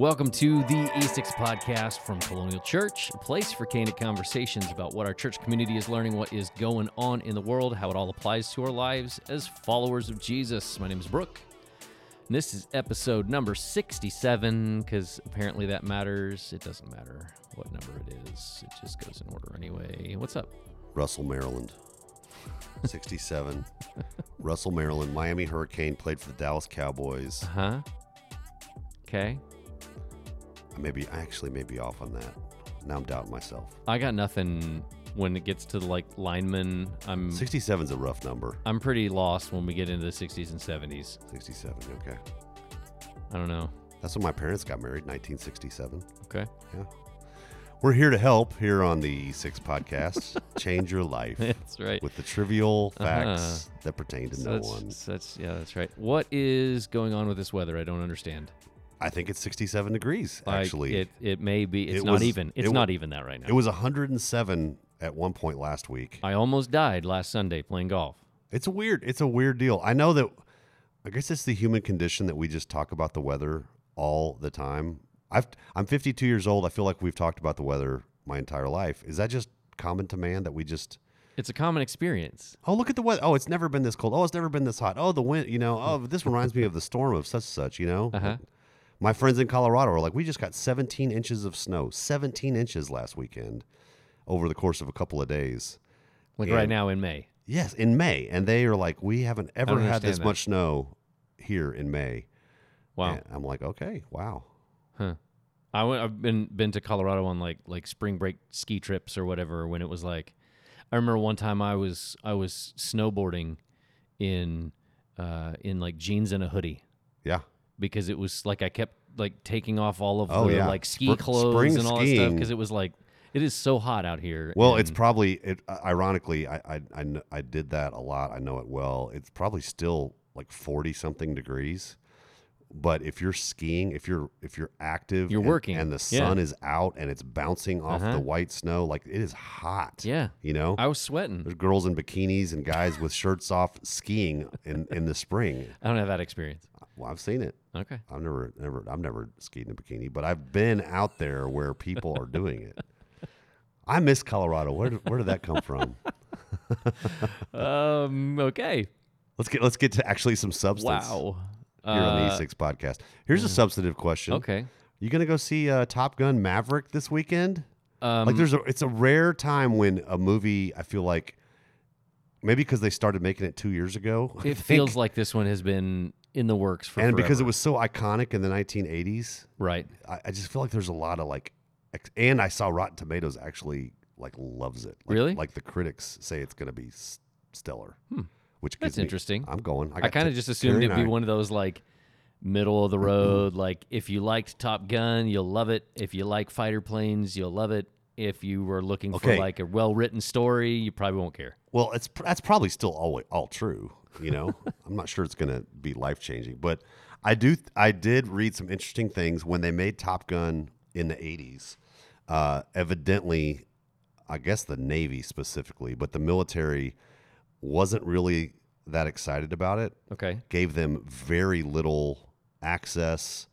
Welcome to the E6 podcast from Colonial Church, a place for candid conversations about what our church community is learning, what is going on in the world, how it all applies to our lives as followers of Jesus. My name is Brooke. And this is episode number 67 because apparently that matters. It doesn't matter what number it is, it just goes in order anyway. What's up? Russell, Maryland. 67. Russell, Maryland. Miami Hurricane played for the Dallas Cowboys. Uh huh. Okay. Maybe I actually may be off on that. Now I'm doubting myself. I got nothing when it gets to like linemen. I'm 67 is a rough number. I'm pretty lost when we get into the 60s and 70s. 67. Okay. I don't know. That's when my parents got married, 1967. Okay. Yeah. We're here to help here on the E6 podcast. Change your life That's right. with the trivial facts Uh-huh. that pertain to So no one. that's yeah, that's right. What is going on with this weather? I don't understand. I think it's 67 degrees, Like, actually. it it may be. It's It not was- even. It's it not even that right now. it was 107 at one point last week. I almost died last Sunday playing golf. It's a weird. It's a weird deal. I know that. I guess it's the human condition that we just talk about the weather all the time. I've I'm 52 years old. I feel like we've talked about the weather my entire life. Is that just common to man that we just It's a common experience. oh look at the weather. Oh, it's never been this cold. Oh, it's never been this hot. Oh, the wind. You know. Oh, this reminds me of the storm of such and such. You know. Uh-huh. My friends in Colorado are like, we just got 17 inches of snow. 17 inches last weekend, over the course of a couple of days. Like Yeah. right now in May. Yes, in May, and they are like, we haven't ever had this that. much snow here in May. Wow. And I'm like, okay, wow. Huh. I went, I've been been to Colorado on like like spring break ski trips or whatever when it was like I remember one time I was I was snowboarding in uh in like jeans and a hoodie Yeah, because it was like I kept like taking off all of Oh, the yeah. like ski Spr- clothes and all that stuff because it was like it is so hot out here. Well, it's probably it. uh, Ironically, I, I I I did that a lot. I know it well. It's probably still like forty something degrees. But if you're skiing, if you're if you're active, You're and- working. and the Yeah. sun is out and it's bouncing off Uh-huh. the white snow, like it is hot. yeah. you know. I was sweating. There's girls in bikinis and guys with shirts off skiing in in the spring. I don't have that experience. Well, I've seen it. Okay. I've never, never, I've never skied in a bikini, but I've been out there where people are doing it. I miss Colorado. Where did, where did that come from? Um. Okay. Let's get let's get to actually some substance Wow. here on the Uh, E6 podcast. Here's a substantive question. Okay. You gonna go see uh, Top Gun Maverick this weekend? Um, like, there's a it's a rare time when a movie I feel like maybe because they started making it two years ago. It feels like this one has been in the works for and because it was so iconic in the 1980s. right. I, I just feel like there's a lot of like, and I saw Rotten Tomatoes actually like loves it. Like, Really? Like the critics say it's going to be stellar. Hmm. Which That's me- interesting. I'm going. I, got kind of just assumed it'd be one of those like middle of the road. like if you liked Top Gun, you'll love it. If you like fighter planes, you'll love it. If you were looking for like a well written story, you probably won't care. Well, it's that's probably still all all true. You know, I'm not sure it's going to be life changing, but I do. I did read some interesting things when they made Top Gun in the 80s. Uh, evidently, I guess the Navy specifically, but the military wasn't really that excited about it. Okay. gave them very little access.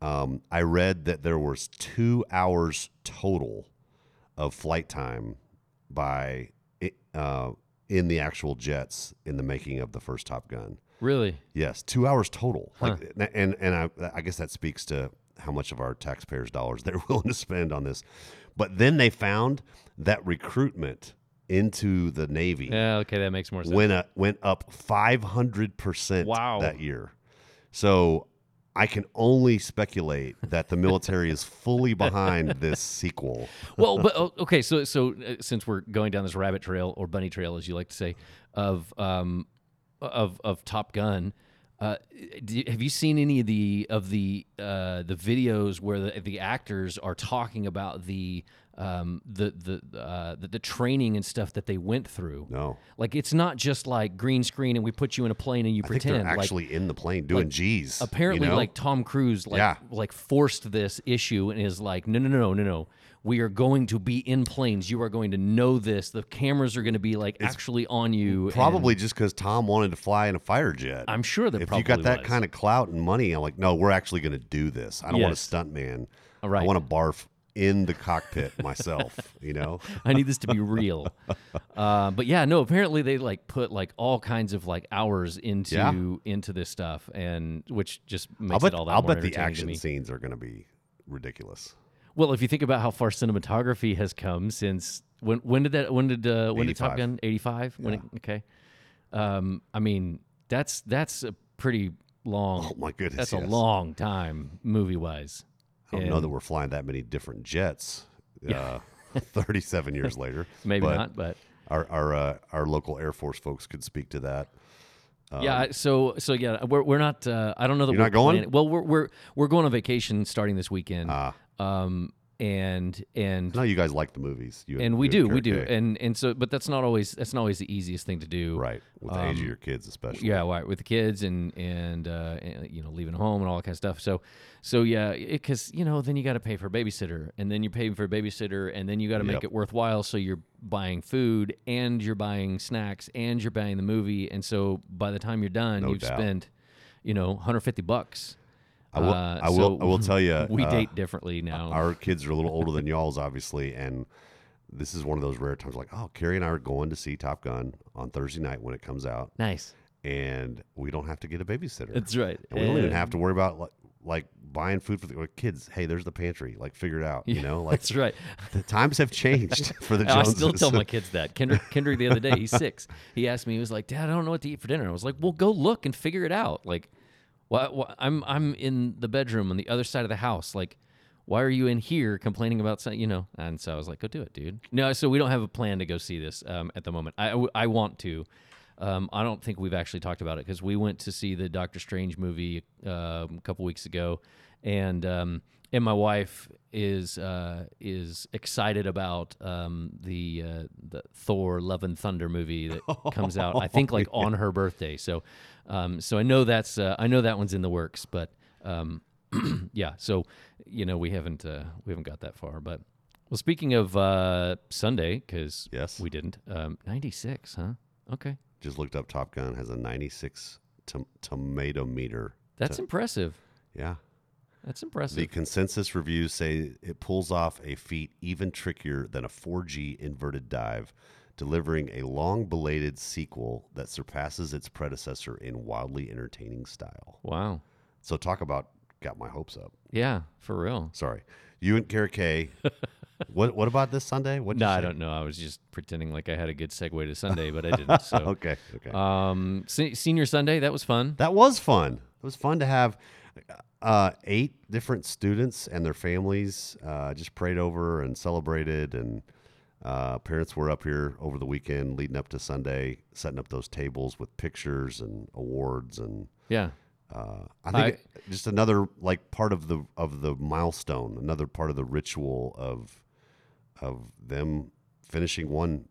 Um, I read that there was two hours total of flight time by uh, in the actual jets in the making of the first Top Gun. Really? Yes, two hours total. Huh. Like, and and I, I guess that speaks to how much of our taxpayers' dollars they're willing to spend on this. But then they found that recruitment into the Navy Yeah. Okay, that makes more sense. went up, went up 500% Wow. that year. So I can only speculate that the military is fully behind this sequel. well, but okay, so so uh, since we're going down this rabbit trail or bunny trail, as you like to say, of um of of Top Gun, uh, do have you seen any of the of the uh, the videos where the, the actors are talking about the um, the the, uh, the the training and stuff that they went through? No. Like it's not just like green screen and we put you in a plane and you I pretend. they're like actually in the plane doing G's. apparently you know? like Tom Cruise like Yeah. like forced this issue and is like no no no no no no we are going to be in planes. You are going to know this. The cameras are going to be like actually on you. Probably just because Tom wanted to fly in a fighter jet. I'm sure that if probably you got that was. kind of clout and money, I'm like, no, we're actually going to do this. I don't want a Yes. stunt man. All right. I want to barf in the cockpit myself. You know, I need this to be real. uh, but yeah, no. Apparently, they like put like all kinds of like hours into Yeah. into this stuff, and which just makes bet. it all that I'll bet the action scenes are going to be ridiculous. Well, if you think about how far cinematography has come since when when did that when did uh, when did Top 85. Gun eighty five? When it, okay, um, I mean that's that's a pretty long. Oh my goodness, that's a long time movie wise. I don't know that we're flying that many different jets. Uh, Thirty-seven years later, Maybe but not, but Our our uh, our local Air Force folks could speak to that. yeah. So so yeah, we're we're not. Uh, I don't know that You're we're not going? planning- well, we're we're we're going on vacation starting this weekend. Ah. um, and and No, you guys like the movies, you and we do, we do, and and so, but that's not always that's not always the easiest thing to do, right with the age of your kids, especially. Um, Yeah, right, with the kids and and, uh, and you know leaving home and all that kind of stuff. So so yeah, because you know then you got to pay for a babysitter, and then you're paying for a babysitter, and then you got to make Yep. it worthwhile. So you're buying food and you're buying snacks and you're buying the movie, and so by the time you're done, No you've doubt. spent you know 150 bucks. I will. Uh, I will. so I will tell you. we uh, date differently now. Our kids are a little older than y'all's, obviously, and this is one of those rare times. Like, oh, Carrie and I are going to see Top Gun on Thursday night when it comes out, nice. and we don't have to get a babysitter. That's right. And we don't even have to worry about like, like buying food for the kids. Hey, there's the pantry. Like, figure it out. You know, like That's right. the times have changed for the I still tell my kids that. Kendrick, Kendrick the other day, he's six. He asked me, he was like, "Dad, I don't know what to eat for dinner." I was like, "Well, go look and figure it out." Like, why, why, I'm I'm in the bedroom on the other side of the house. Like, why are you in here complaining about something? You know? And so I was like, "Go do it, dude." No, so we don't have a plan to go see this um, at the moment. I I want to. Um, I don't think we've actually talked about it because we went to see the Doctor Strange movie um, a couple weeks ago, and um, and my wife is uh, is excited about um, the uh, the Thor Love and Thunder movie that comes out. I think like on her birthday. So um, so I know that's uh, I know that one's in the works, but um, yeah. So you know we haven't uh, we haven't got that far, but. Well, speaking of uh, Sunday, because Yes. we didn't. Um, Ninety six, huh? Okay, Just looked up. Top Gun has a 96 tom- tomato meter. that's impressive. Yeah. That's impressive. The consensus reviews say it pulls off a feat even trickier than a 4G inverted dive, delivering a long belated sequel that surpasses its predecessor in wildly entertaining style. wow. So, talk about got my hopes up. Yeah, for real. Sorry. You and Kara Kay. what, what about this Sunday? What No, I don't know. I was just pretending like I had a good segue to Sunday, but I didn't. So, Okay. Okay. um, se- senior Sunday, that was fun. That was fun. It was fun to have uh, eight different students and their families uh, just prayed over and celebrated. And uh, parents were up here over the weekend leading up to Sunday, setting up those tables with pictures and awards. And Yeah, uh, I think just another like part of the of the milestone, another part of the ritual of of them finishing one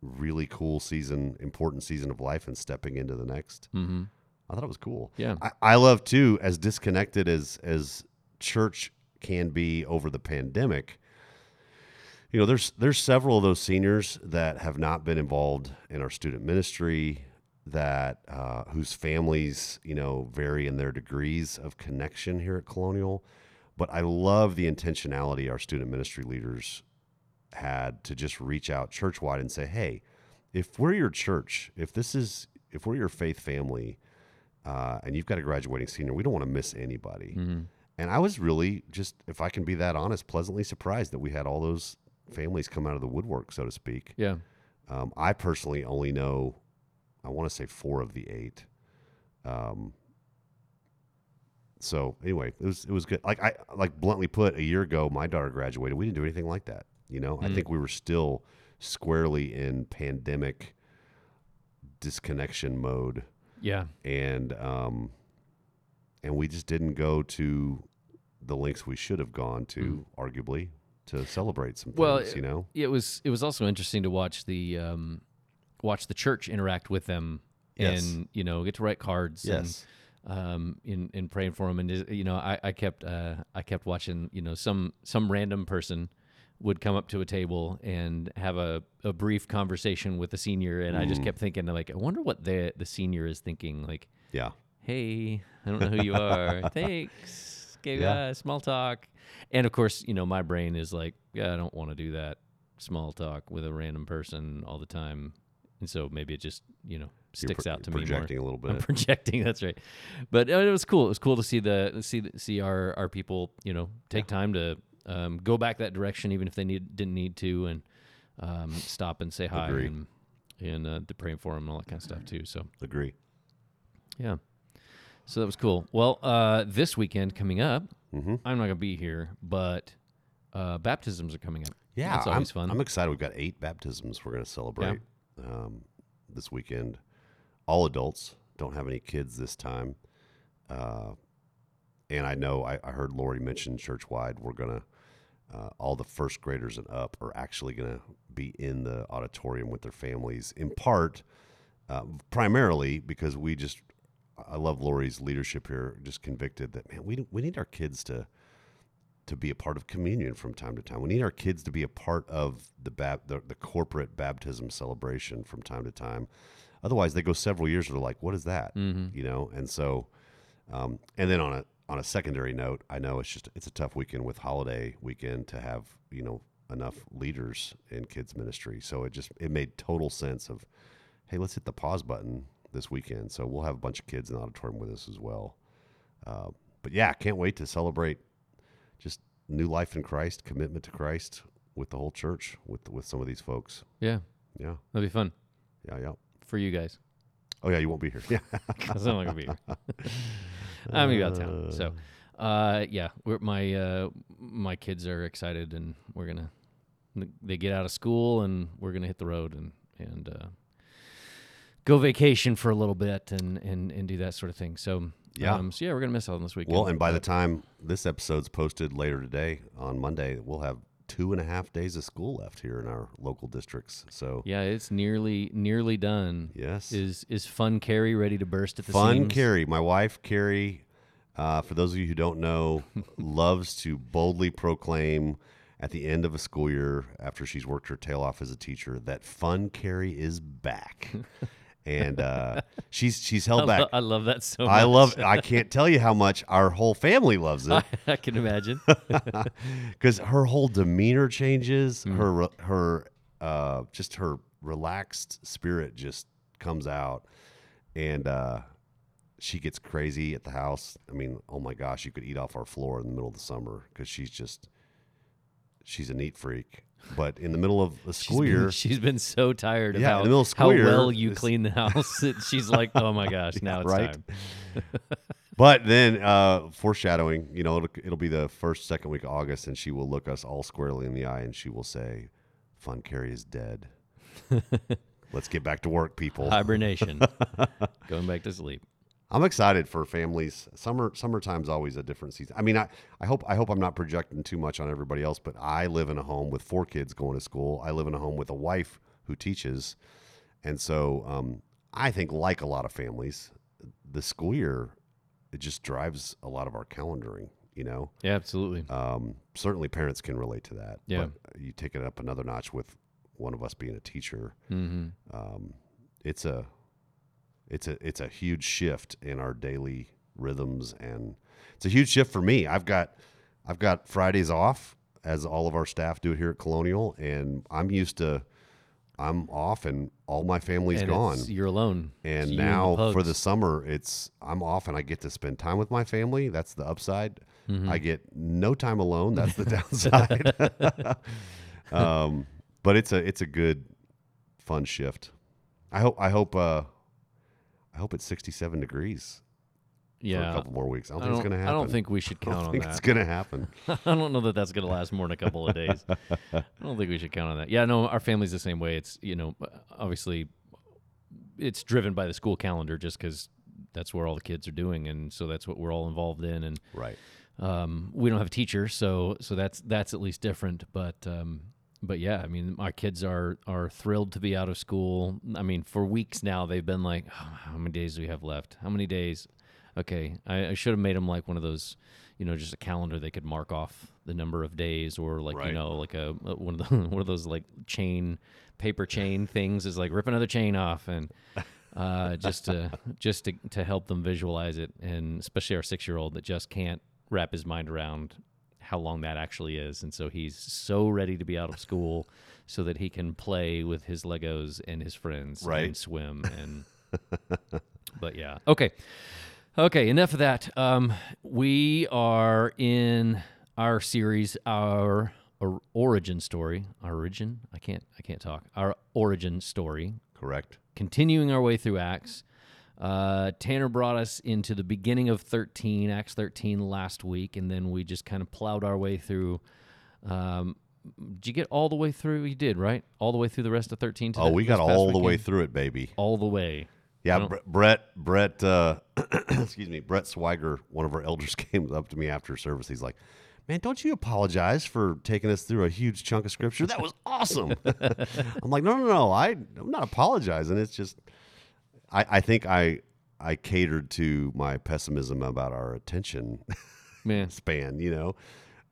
really cool season, important season of life, and stepping into the next. mm-hmm. I thought it was cool. Yeah. I, I love too, as disconnected as as church can be over the pandemic. You know, there's there's several of those seniors that have not been involved in our student ministry, that uh, whose families you know vary in their degrees of connection here at Colonial. But I love the intentionality our student ministry leaders had to just reach out church wide and say, hey, if we're your church, if this is if we're your faith family, uh, and you've got a graduating senior, we don't want to miss anybody. Mm-hmm. And I was really just, if I can be that honest, pleasantly surprised that we had all those families come out of the woodwork, so to speak. yeah, Um, I personally only know, I want to say four of the eight. Um, so anyway, it was it was good. Like I like bluntly put, a year ago, my daughter graduated. We didn't do anything like that. You know, I Mm. think we were still squarely in pandemic disconnection mode yeah, and um, and we just didn't go to the links we should have gone to, arguably, to celebrate some things. Mm. Well, you know, it was it was also interesting to watch the um, watch the church interact with them Yes. and you know get to write cards Yes. and um in in praying for them and you know I, I kept uh I kept watching you know some some random person would come up to a table and have a, a brief conversation with the senior, and I just kept thinking like, I wonder what the the senior is thinking. Like, Yeah. hey, I don't know who you are. Thanks. Okay, Yeah. uh, small talk. And of course, you know, my brain is like, yeah, I don't want to do that small talk with a random person all the time. And so maybe it just, you know, sticks pro- out to me more. projecting a little bit I'm projecting. That's right. But uh, it was cool. It was cool to see the see the- see our our people, you know, take time to um, go back that direction, even if they need didn't need to, and um, stop and say hi Agree. and and uh, to pray for them and all that kind of stuff too. So Agree. yeah. So that was cool. Well, uh, this weekend coming up, Mm-hmm. I'm not gonna be here, but uh, baptisms are coming up. Yeah, that's always I'm, fun. I'm excited. We've got eight baptisms we're going to celebrate um, this weekend. All adults. Don't have any kids this time. Uh, and I know I, I heard Lori mention church wide. We're gonna uh, all the first graders and up are actually gonna be in the auditorium with their families. In part, uh, primarily because we just I love Lori's leadership here. Just convicted that man, we we need our kids to to be a part of communion from time to time. We need our kids to be a part of the bab- the, the corporate baptism celebration from time to time. Otherwise, they go several years and they're like, "What is that?" Mm-hmm. You know. And so, um, and then on a on a secondary note, I know it's just it's a tough weekend with holiday weekend to have you know enough leaders in kids ministry. So it just it made total sense of, hey, let's hit the pause button this weekend. So we'll have a bunch of kids in the auditorium with us as well. Uh, but yeah, can't wait to celebrate just new life in Christ, commitment to Christ with the whole church, with with some of these folks. Yeah, Yeah, that'll be fun yeah, yeah. for you guys. Oh yeah, you won't be here. Yeah, I'm not gonna be here. I'm gonna be out of town. So, uh, yeah, we're, my uh, my kids are excited, and we're gonna they get out of school, and we're gonna hit the road and and uh, go vacation for a little bit, and and and do that sort of thing. So, Yeah. um, so yeah, we're gonna miss out on this weekend. Well, and by the time this episode's posted later today on Monday, we'll have two and a half days of school left here in our local districts. So yeah, it's nearly nearly done. yes, Is is fun Carrie ready to burst at the fun seams? Carrie, my wife Carrie. Uh, for those of you who don't know, loves to boldly proclaim at the end of a school year after she's worked her tail off as a teacher that fun Carrie is back, and uh, she's she's I, held lo- back. I love that so much. I love. I can't tell you how much our whole family loves it. I can imagine. because her whole demeanor changes Mm. her her uh just her relaxed spirit just comes out and uh she gets crazy at the house i mean oh my gosh you could eat off our floor in the middle of the summer because she's just she's a neat freak but in the middle of the She's school been- year she's been so tired of Yeah, in how, the middle of how year, well you clean the house. that she's like, oh my gosh, now it's right? time. But then, uh, foreshadowing, you know, it'll, it'll be the first, second week of August, and she will look us all squarely in the eye and she will say, Fun Carrie is dead. Let's get back to work, people. Hibernation, going back to sleep. I'm excited for families. Summer summertime's always a different season. I mean, I, I hope I hope I'm not projecting too much on everybody else, but I live in a home with four kids going to school. I live in a home with a wife who teaches, and so um, I think like a lot of families, the school year it just drives a lot of our calendaring. You know, Yeah, absolutely. um, certainly parents can relate to that. Yeah. But you take it up another notch with one of us being a teacher hmm um, it's a it's a it's a huge shift in our daily rhythms and it's a huge shift for me i've got i've got fridays off as all of our staff do here at colonial and i'm used to i'm off and all my family's and gone you're alone. and It's now the for the summer it's i'm off and i get to spend time with my family that's the upside Mhm. I get no time alone. That's the downside. um, but it's a it's a good, fun shift. I hope I hope uh, I hope it's 67 degrees for a couple more weeks. I don't I think it's gonna happen. I don't think we should I don't count on think that. it's gonna happen. I don't know that that's going to last more than a couple of days. I don't think we should count on that. Yeah, no, our family's the same way. It's you know, obviously, it's driven by the school calendar, just because that's where all the kids are doing, and so that's what we're all involved in. And right. um, we don't have a teacher, so so that's that's at least different. But um, but yeah, I mean, my kids are are thrilled to be out of school. I mean, for weeks now, they've been like, oh, "How many days do we have left? How many days?" Okay, I, I should have made them like one of those, you know, just a calendar they could mark off the number of days, or like you know, like a a- one of the one of those like chain paper chain things is like rip another chain off and. Uh, just to just to, to help them visualize it, and especially our six year old that just can't wrap his mind around how long that actually is, and so he's so ready to be out of school so that he can play with his Legos and his friends Right. and swim and. but yeah, okay, okay. Enough of that. Um, we are in our series, our, or- origin story, our origin. I can't, I can't talk. Our origin story Correct. continuing our way through Acts. Uh, Tanner brought us into the beginning of 13, Acts 13 last week, and then we just kind of plowed our way through. Um, did you get all the way through? You did, right? All the way through the rest of 13 Oh, we got all the way through it, baby. All the way. Yeah, don't- Brett, Brett, uh, excuse me, Brett Swiger, one of our elders, came up to me after service. He's like, "Man, don't you apologize for taking us through a huge chunk of scripture? That was awesome." I'm like, "No, no, no, I, I'm not apologizing. It's just, I, I think I, I catered to my pessimism about our attention Man, span, you know.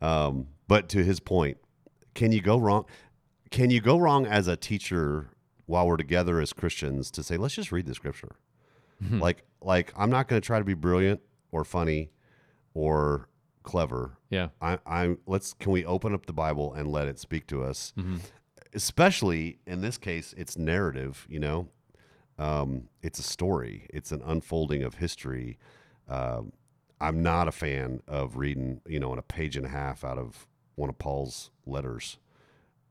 Um, but to his point, can you go wrong? Can you go wrong as a teacher while we're together as Christians to say, let's just read the scripture? Like, like I'm not going to try to be brilliant or funny or clever. yeah. I, I'm. Let's. Can we open up the Bible and let it speak to us? Mm-hmm. Especially in this case, it's narrative. You know, um, it's a story. It's an unfolding of history. Um, I'm not a fan of reading, you know, in a page and a half out of one of Paul's letters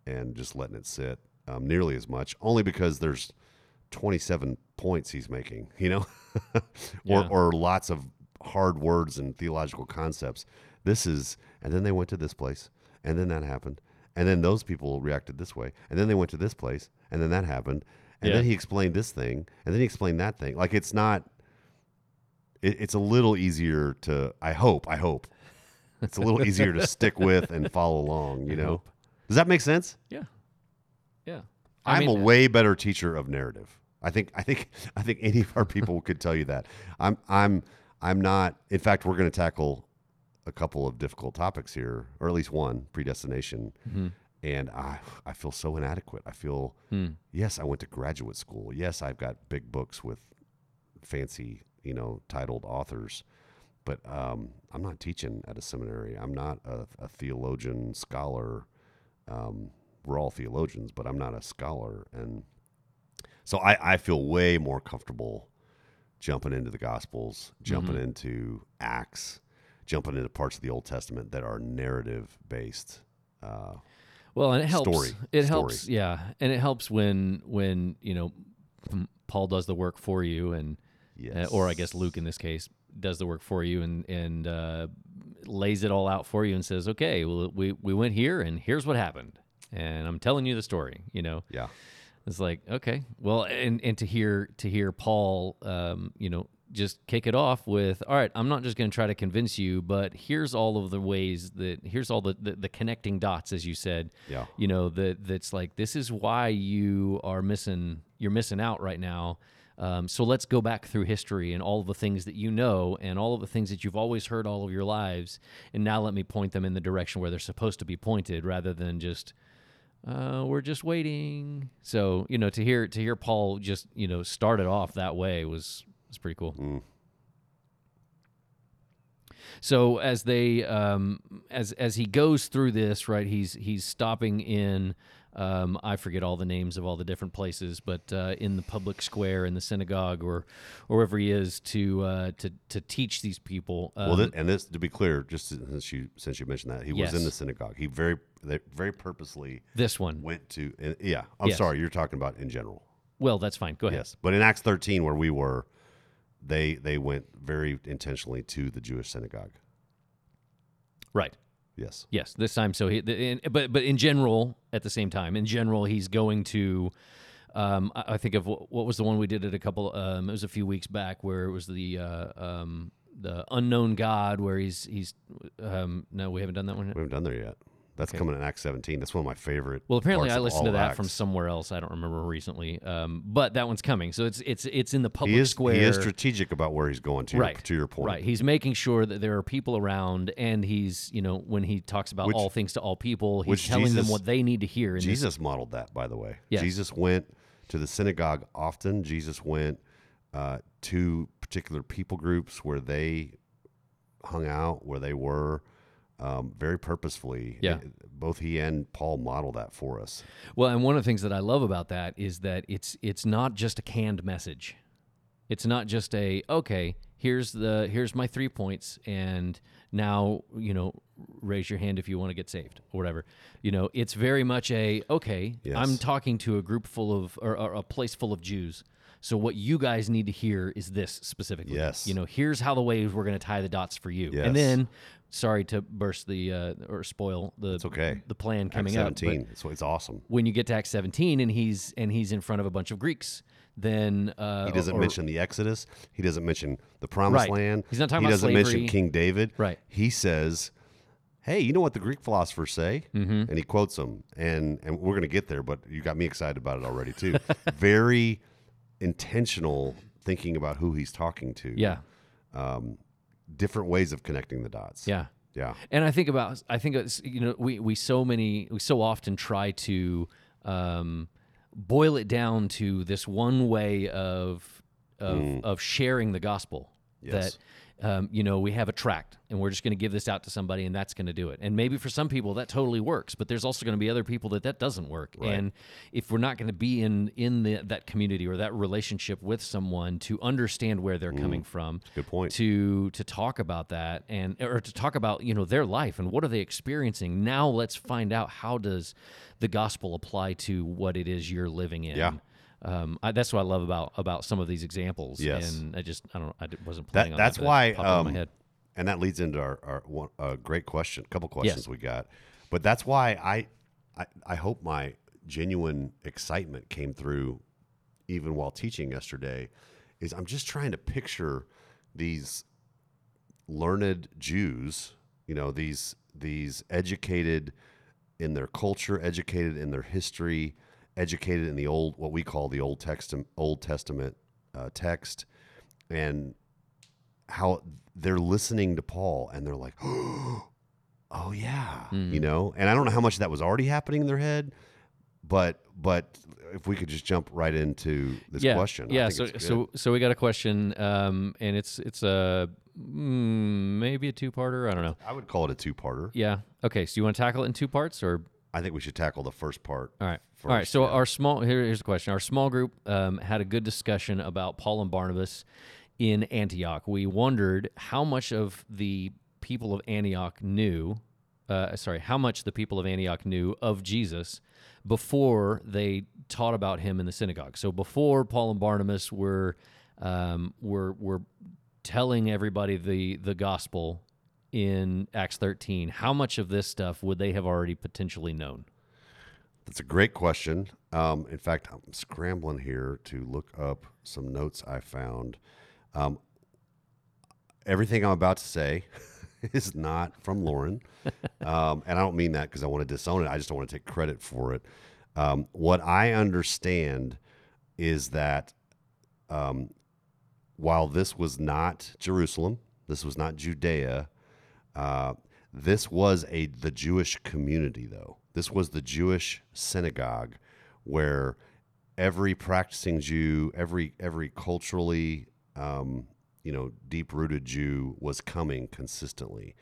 and just letting it sit um, nearly as much, only because there's 27 points he's making, you know, or, Yeah. or lots of hard words and theological concepts. This is, and then they went to this place, and then that happened, and then those people reacted this way, and then they went to this place, and then that happened, and Yeah. then he explained this thing, and then he explained that thing. Like it's not. It, it's a little easier to. I hope. I hope. It's a little easier to stick with and follow along. You I know. hope. Does that make sense? Yeah. Yeah. I'm mean, a way better teacher of narrative. I think I think I think any of our people could tell you that. I'm I'm I'm not in fact we're going to tackle a couple of difficult topics here or at least one, predestination. Mhm. And I I feel so inadequate. I feel Hmm. yes, I went to graduate school. Yes, I've got big books with fancy, you know, titled authors. But um, I'm not teaching at a seminary. I'm not a, a theologian scholar. Um, we're all theologians, but I'm not a scholar. And so I, I feel way more comfortable jumping into the Gospels, jumping Mm-hmm. into Acts, jumping into parts of the Old Testament that are narrative based. Uh, Well, and it helps. Story. It Story. helps, yeah, and it helps when when you know Paul does the work for you, and uh, or I guess Luke in this case does the work for you, and and uh, lays it all out for you, and says, "Okay, well, we we went here, and here's what happened, and I'm telling you the story." You know, Yeah. it's like okay, well, and and to hear to hear Paul, um, you know, just kick it off with, all right, I'm not just going to try to convince you, but here's all of the ways that here's all the, the the connecting dots, as you said. Yeah. You know that that's like this is why you are missing you're missing out right now. Um, so let's go back through history and all of the things that you know and all of the things that you've always heard all of your lives, and now let me point them in the direction where they're supposed to be pointed, rather than just uh, we're just waiting. So you know, to hear to hear Paul just you know start it off that way was was pretty cool. Mm. So as they um, as as he goes through this, right? He's he's stopping in. Um, I forget all the names of all the different places, but uh, in the public square, in the synagogue, or or wherever he is to uh, to to teach these people. Um, Well, and this to be clear, just since you since you mentioned that he was in the synagogue, he very they very purposely this one. went to. yeah, I'm Yes. sorry, you're talking about in general. Well, that's fine. Go ahead. Yes, but in Acts 13, where we were, they they went very intentionally to the Jewish synagogue. Right. Yes. Yes, this time. So he, the, in, but but in general, at the same time, in general, he's going to. Um, I, I think of what, what was the one we did it a couple. Um, it was a few weeks back where it was the uh, um, the unknown God, where he's he's. Um, no, we haven't done that one. Yet. We haven't done there yet. That's coming in Acts 17. That's one of my favorite. Well, apparently I listened to that of from somewhere else. I don't remember recently, um, but that one's coming. So it's it's it's in the public He is, square. he is strategic about where he's going to. right Your, to your point. right he's making sure that there are people around and he's you know when he talks about Which- all things to all people he's telling them what they need to hear in this- Jesus modeled that, by the way. Yes. Jesus went to the synagogue often. Jesus went uh, to particular people groups where they hung out, where they were, um, very purposefully. Yeah. Both he and Paul model that for us. well and one of the things that i love about that is that it's it's not just a canned message it's not just a okay here's the here's my three points and now you know raise your hand if you want to get saved or whatever you know it's very much a okay i'm talking to a group full of or, or a place full of jews so what you guys need to hear is this specifically Yes. you know here's how the ways we're going to tie the dots for you Yes. and then sorry to burst the uh, or spoil the It's okay. the plan coming up but 17. It's, it's awesome. when you get to Act 17 and he's and he's in front of a bunch of Greeks, then uh, He doesn't or- mention the Exodus. He doesn't mention the Promised Right. Land. He's not talking he about doesn't slavery. mention King David. Right. He says, "Hey, you know what the Greek philosophers say?" Mm-hmm. And he quotes them, and and we're going to get there, but you got me excited about it already too. Very intentional thinking about who he's talking to. yeah, Different ways of connecting the dots. yeah. Yeah. And I think about I think it's, you know we we so many we so often try to um, boil it down to this one way of of, of sharing the gospel Mm. Yes. that um, you know we have a tract and we're just going to give this out to somebody and that's going to do it. And maybe for some people that totally works but there's also going to be other people that that doesn't work. And if we're not going to be in in the, that community or that relationship with someone to understand where they're coming from Good point. to to talk about that and or to talk about you know their life and what are they experiencing. Now let's find out how does the gospel apply to what it is you're living in. Yeah. Um, I, that's what I love about about some of these examples. Yes. and I just I don't I wasn't That, on that's that, why, it popped into um, and that leads into our, our one, a great question, a couple questions we got. But that's why I, I, I hope my genuine excitement came through, even while teaching yesterday. Is I'm just trying to picture these learned Jews, you know, these these educated in their culture, educated in their history, educated in the old what we call the Old Testament Old Testament uh, text, and how they're listening to Paul and they're like, oh yeah, Hmm. you know. And I don't know how much of that was already happening in their head, but but if we could just jump right into this yeah, question, I yeah. think So it's good. so so we got a question, um, and it's it's a mm, maybe a two parter. I don't know. I would call it a two-parter. Yeah. Okay. So you want to tackle it in two parts or I think we should tackle the first part. All right. All right. So our small here, here's the question. Our small group um, had a good discussion about Paul and Barnabas in Antioch. We wondered how much of the people of Antioch knew. Uh, sorry, how much the people of Antioch knew of Jesus before they taught about him in the synagogue. So before Paul and Barnabas were um, were were telling everybody the the gospel in Acts 13, how much of this stuff would they have already potentially known? That's a great question. Um, in fact, I'm scrambling here to look up some notes I found. Um, everything I'm about to say is not from Lauren, um, and I don't mean that because I want to disown it. I just don't want to take credit for it. Um, what I understand is that um, while this was not Jerusalem, this was not Judea. Uh, this was a the Jewish community, though. This was the Jewish synagogue, where every practicing Jew, every every culturally, um, you know, deep rooted Jew was coming consistently.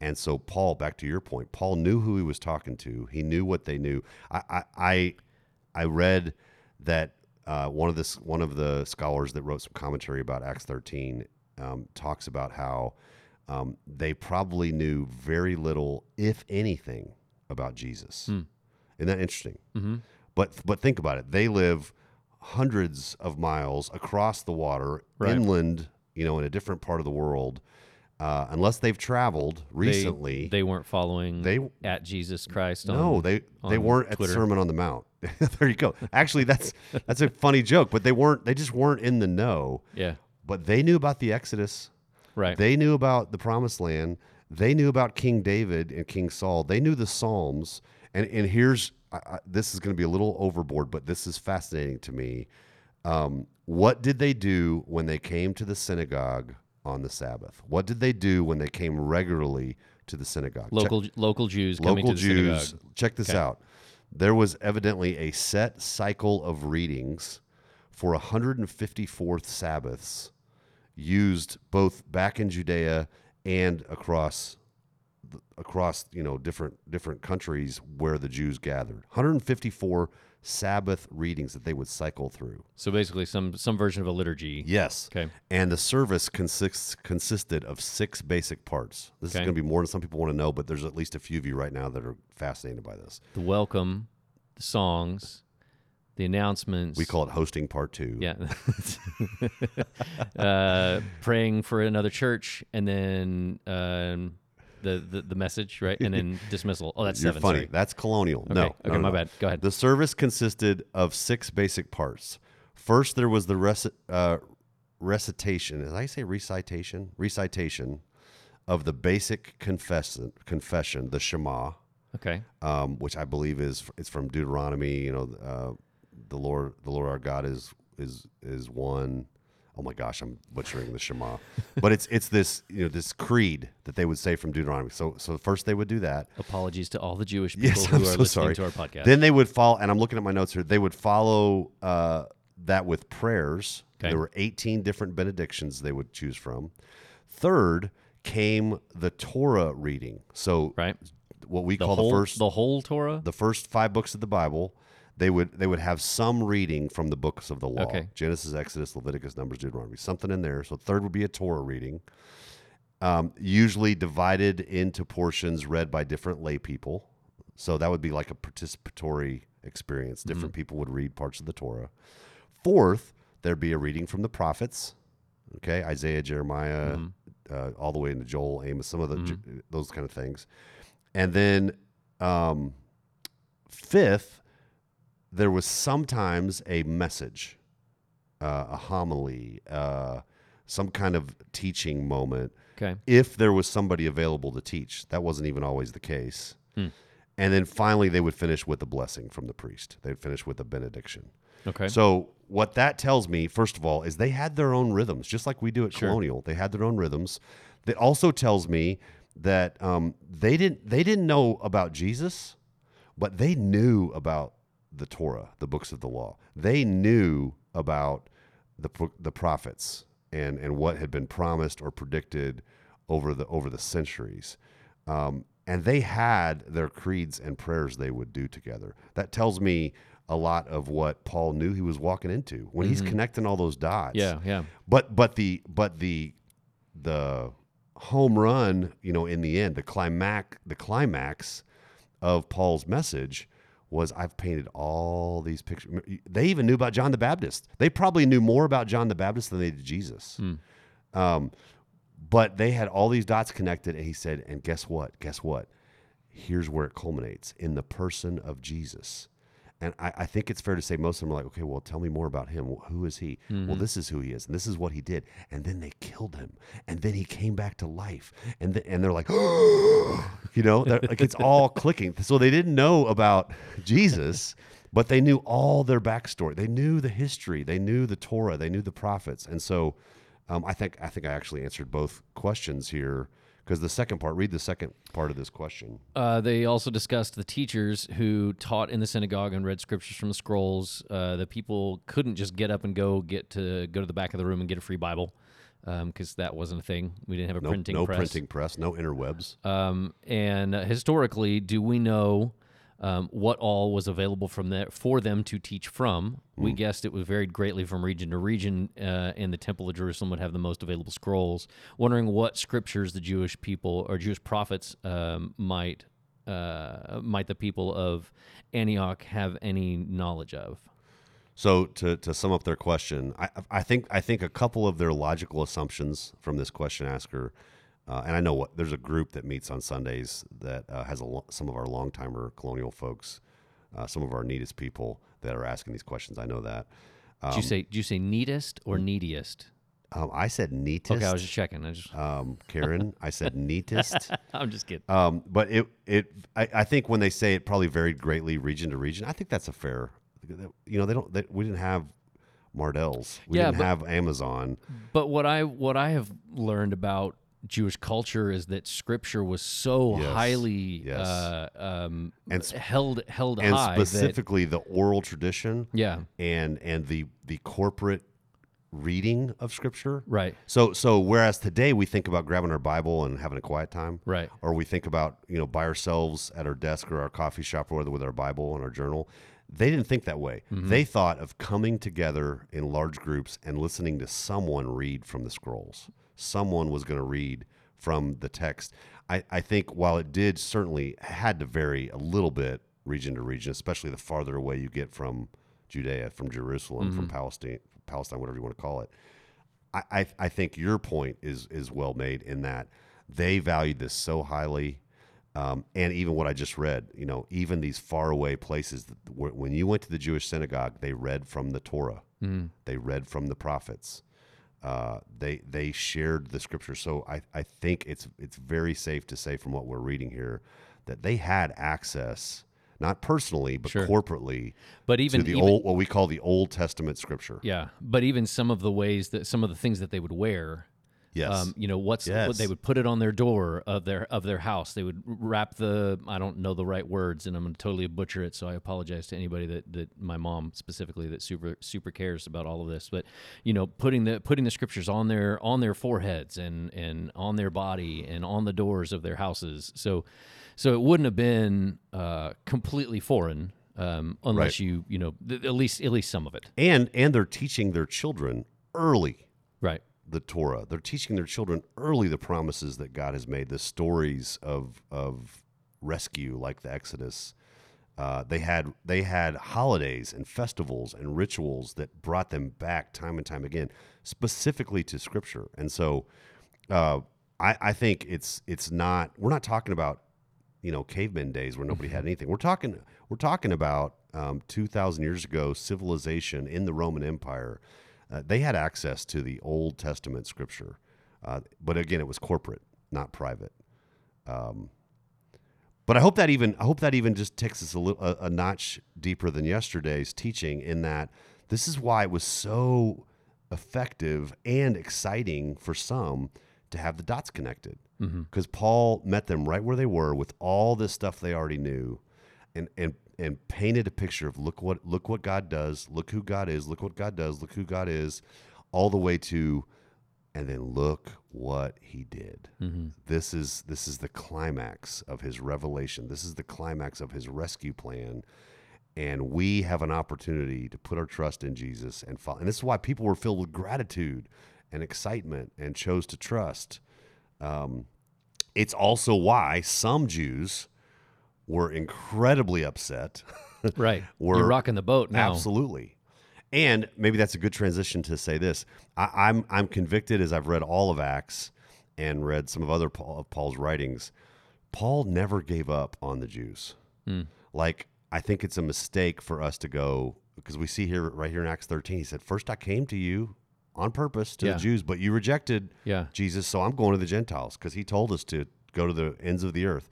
And so Paul, back to your point, Paul knew who he was talking to. He knew what they knew. I I I, read that uh, one of this one of the scholars that wrote some commentary about Acts 13 um, talks about how um, they probably knew very little, if anything, about Jesus. Isn't that interesting? Mm-hmm. But but think about it. They live hundreds of miles across the water, Right. inland, you know, in a different part of the world. Uh, unless they've traveled recently, they, weren't following They- at Jesus Christ. On, no, they they weren't at the Sermon on the Mount. there you go. Actually, that's that's a funny joke, but they weren't. They just weren't in the know. yeah, But they knew about the Exodus. Right. They knew about the Promised Land. They knew about King David and King Saul. They knew the Psalms. And and here's I, I, this is going to be a little overboard, but this is fascinating to me. Um, what did they do when they came to the synagogue on the Sabbath? What did they do when they came regularly to the synagogue? Check- Local local Jews coming local to the Jews. synagogue. Check this Okay. out. There was evidently a set cycle of readings for 154th Sabbaths used both back in Judea and across across you know different different countries where the Jews gathered. 154 Sabbath readings that they would cycle through. So basically, some some version of a liturgy. Yes. Okay. And the service consists consisted of six basic parts. This Okay. is going to be more than some people want to know, but there's at least a few of you right now that are fascinated by this. The welcome, the songs, the announcements. We call it hosting part two. Yeah. uh, praying for another church, and then um, the, the the message, right, and then dismissal. Oh, that's You're seven. funny. sorry. That's colonial. Okay. No. Okay. no, no, my no. bad. Go ahead. The service consisted of six basic parts. First, there was the reci- uh, recitation. Did I say recitation? Recitation of the basic confession, confession, the Shema, Okay. um, which I believe is it's from Deuteronomy. You know, uh, the Lord, the Lord our God is is is one. Oh my gosh, I'm butchering the Shema, but it's it's this you know this creed that they would say from Deuteronomy. So so first they would do that. Apologies to all the Jewish people Yes, who I'm are so listening sorry. to our podcast. Then they would follow, and I'm looking at my notes here. They would follow uh, that with prayers. Okay. There were 18 different benedictions they would choose from. Third came the Torah reading. So right. what we The call whole the first the whole Torah. the first five books of the Bible. They would they would have some reading from the books of the law. Okay. Genesis, Exodus, Leviticus, Numbers, Deuteronomy. Something in there. So third would be a Torah reading. Um, usually divided into portions read by different lay people. So that would be like a participatory experience. Different people would read parts of the Torah. Fourth, there'd be a reading from the prophets. Okay, Isaiah, Jeremiah, uh, all the way into Joel, Amos, some of the J- those kind of things. And then um, fifth, there was sometimes a message, uh, a homily, uh, some kind of teaching moment okay. if there was somebody available to teach. That wasn't even always the case. Hmm. And then finally, they would finish with a blessing from the priest. They'd finish with a benediction. Okay. So, what that tells me, first of all, is they had their own rhythms, just like we do at Sure. Colonial. They had their own rhythms. That also tells me that um, they didn't they didn't know about Jesus, but they knew about the Torah, the books of the law. They knew about the the prophets and and what had been promised or predicted over the over the centuries. Um, and they had their creeds and prayers they would do together. That tells me a lot of what Paul knew he was walking into when he's connecting all those dots. yeah. Yeah. But but the but the the home run, you know, in the end, the climax the climax of Paul's message was I've painted all these pictures. They even knew about John the Baptist. They probably knew more about John the Baptist than they did Jesus. Um, but they had all these dots connected, and he said, "And guess what? Guess what? Here's where it culminates in the person of Jesus." And I, I think it's fair to say most of them are like, okay, well, tell me more about him. Well, who is he? Well, this is who he is, and this is what he did. And then they killed him, and then he came back to life, and th- and they're like, you know, like it's all clicking. So they didn't know about Jesus, but they knew all their backstory. They knew the history. They knew the Torah. They knew the prophets, and so um, I think I think I actually answered both questions here because the second part. Read the second part of this question. Uh, they also discussed the teachers who taught in the synagogue and read scriptures from the scrolls. Uh, the people couldn't just get up and go get to go to the back of the room and get a free Bible because that wasn't a thing. We didn't have a No, printing no press. printing press, no interwebs. Um, and uh, historically, do we know um, what all was available from there for them to teach from? We guessed it was varied greatly from region to region, uh, and the Temple of Jerusalem would have the most available scrolls. Wondering what scriptures the Jewish people or Jewish prophets um, might uh, might the people of Antioch have any knowledge of? So to, to sum up their question, I, I think I think a couple of their logical assumptions from this question asker, uh, and I know what there's a group that meets on Sundays that uh, has a lo- some of our long timer colonial folks, uh, some of our neatest people that are asking these questions. I know that. Did you say did you say neatest or neediest? Um, I said neatest. Okay, I was just checking. I just, um, Karen, I said neatest. I'm just kidding. Um, but it it I, I think when they say it probably varied greatly region to region. I think that's a fair. You know, they don't. They, we didn't have Mardel's. We Yeah, didn't but- have Amazon. But what I what I have learned about Jewish culture is that Scripture was so Yes. highly Yes. uh, um, And sp- held held and high. that- specifically the oral tradition yeah, and and the the corporate reading of scripture right, so so whereas today we think about grabbing our bible and having a quiet time right, or we think about you know by ourselves at our desk or our coffee shop or whether with our bible and our journal they didn't think that way Mm-hmm. they thought of coming together in large groups and listening to someone read from the scrolls someone was going to read from the text. I, I think while it did certainly had to vary a little bit region to region especially the farther away you get from judea from jerusalem from Mm-hmm. palestine palestine whatever you want to call it I, I, I think your point is is well made in that they valued this so highly, um, and even what I just read, you know, even these faraway places, that, when you went to the Jewish synagogue, they read from the Torah, they read from the prophets, uh, they they shared the scripture. So I, I think it's it's very safe to say from what we're reading here that they had access, not personally but Sure. corporately, but even to the even, old what we call the Old Testament scripture. yeah, but even some of the ways that some of the things that they would wear. Yes. Um, you know what's what Yes. they would put it on their door of their of their house. They would wrap the I don't know the right words, and I'm going to totally butcher it. So I apologize to anybody that, that my mom specifically that super super cares about all of this. But you know, putting the putting the scriptures on their on their foreheads and and on their body and on the doors of their houses. So so it wouldn't have been uh, completely foreign um, unless Right. you you know th- at least at least some of it. and and they're teaching their children early Right. The Torah. They're teaching their children early the promises that God has made, the stories of of rescue, like the Exodus. Uh, they had they had holidays and festivals and rituals that brought them back time and time again, specifically to Scripture. And so, uh, I, I think it's it's not. We're not talking about you know caveman days where nobody had anything. We're talking we're talking about um, two thousand years ago civilization in the Roman Empire. Uh, they had access to the Old Testament scripture, uh, but again, it was corporate, not private. Um, but I hope that even I hope that even just takes us a little a, a notch deeper than yesterday's teaching. In that this is why it was so effective and exciting for some to have the dots connected because Paul met them right where they were with all this stuff they already knew, and and and painted a picture of look what look what God does, look who God is, look what God does, look who God is, all the way to, and then look what He did. This is this is the climax of His revelation. This is the climax of His rescue plan. And we have an opportunity to put our trust in Jesus and follow. And this is why people were filled with gratitude and excitement and chose to trust. Um, it's also why some Jews were incredibly upset. Right. We're- You're rocking the boat now. Absolutely. And maybe that's a good transition to say this. I, I'm I'm convicted as I've read all of Acts and read some of other Paul, of Paul's writings. Paul never gave up on the Jews. Hmm. Like I think it's a mistake for us to go because we see here right here in Acts 13. He said, First I came to you on purpose to Yeah. the Jews, but you rejected Yeah. Jesus, so I'm going to the Gentiles because he told us to go to the ends of the earth.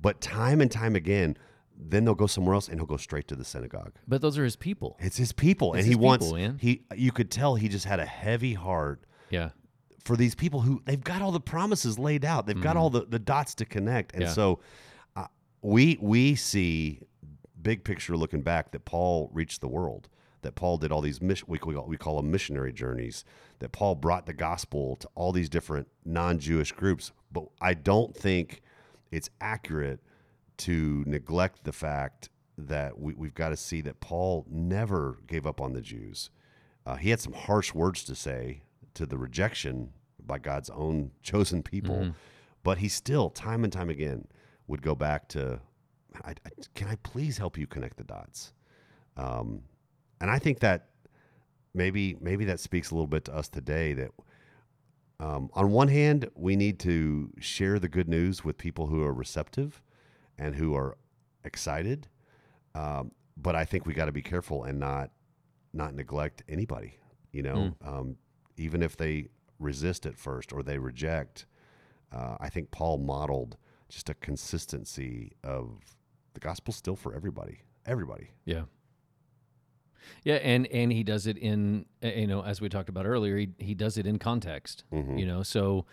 But time and time again, then they'll go somewhere else and he'll go straight to the synagogue. But those are his people. It's his people, It's and he his wants. people, man. He, you could tell he just had a heavy heart Yeah. for these people who they've got all the promises laid out. They've got all the, the dots to connect, and Mm-hmm. Yeah. so uh, we we see big picture looking back that Paul reached the world. That Paul did all these mission we call, we call them missionary journeys. That Paul brought the gospel to all these different non-Jewish groups. But I don't think it's accurate to neglect the fact that we, we've got to see that Paul never gave up on the Jews. Uh, he had some harsh words to say to the rejection by God's own chosen people, but he still, time and time again, would go back to, I, I, "Can I please help you connect the dots?" Um, and I think that maybe maybe that speaks a little bit to us today. That um, on one hand, we need to share the good news with people who are receptive and who are excited. Um, but I think we got to be careful and not not neglect anybody. You know, um, even if they resist at first or they reject. Uh, I think Paul modeled just a consistency of the gospel still for everybody, everybody. Yeah. Yeah, and and he does it in uh, you know as we talked about earlier, he he does it in context. Mm-hmm. You know, so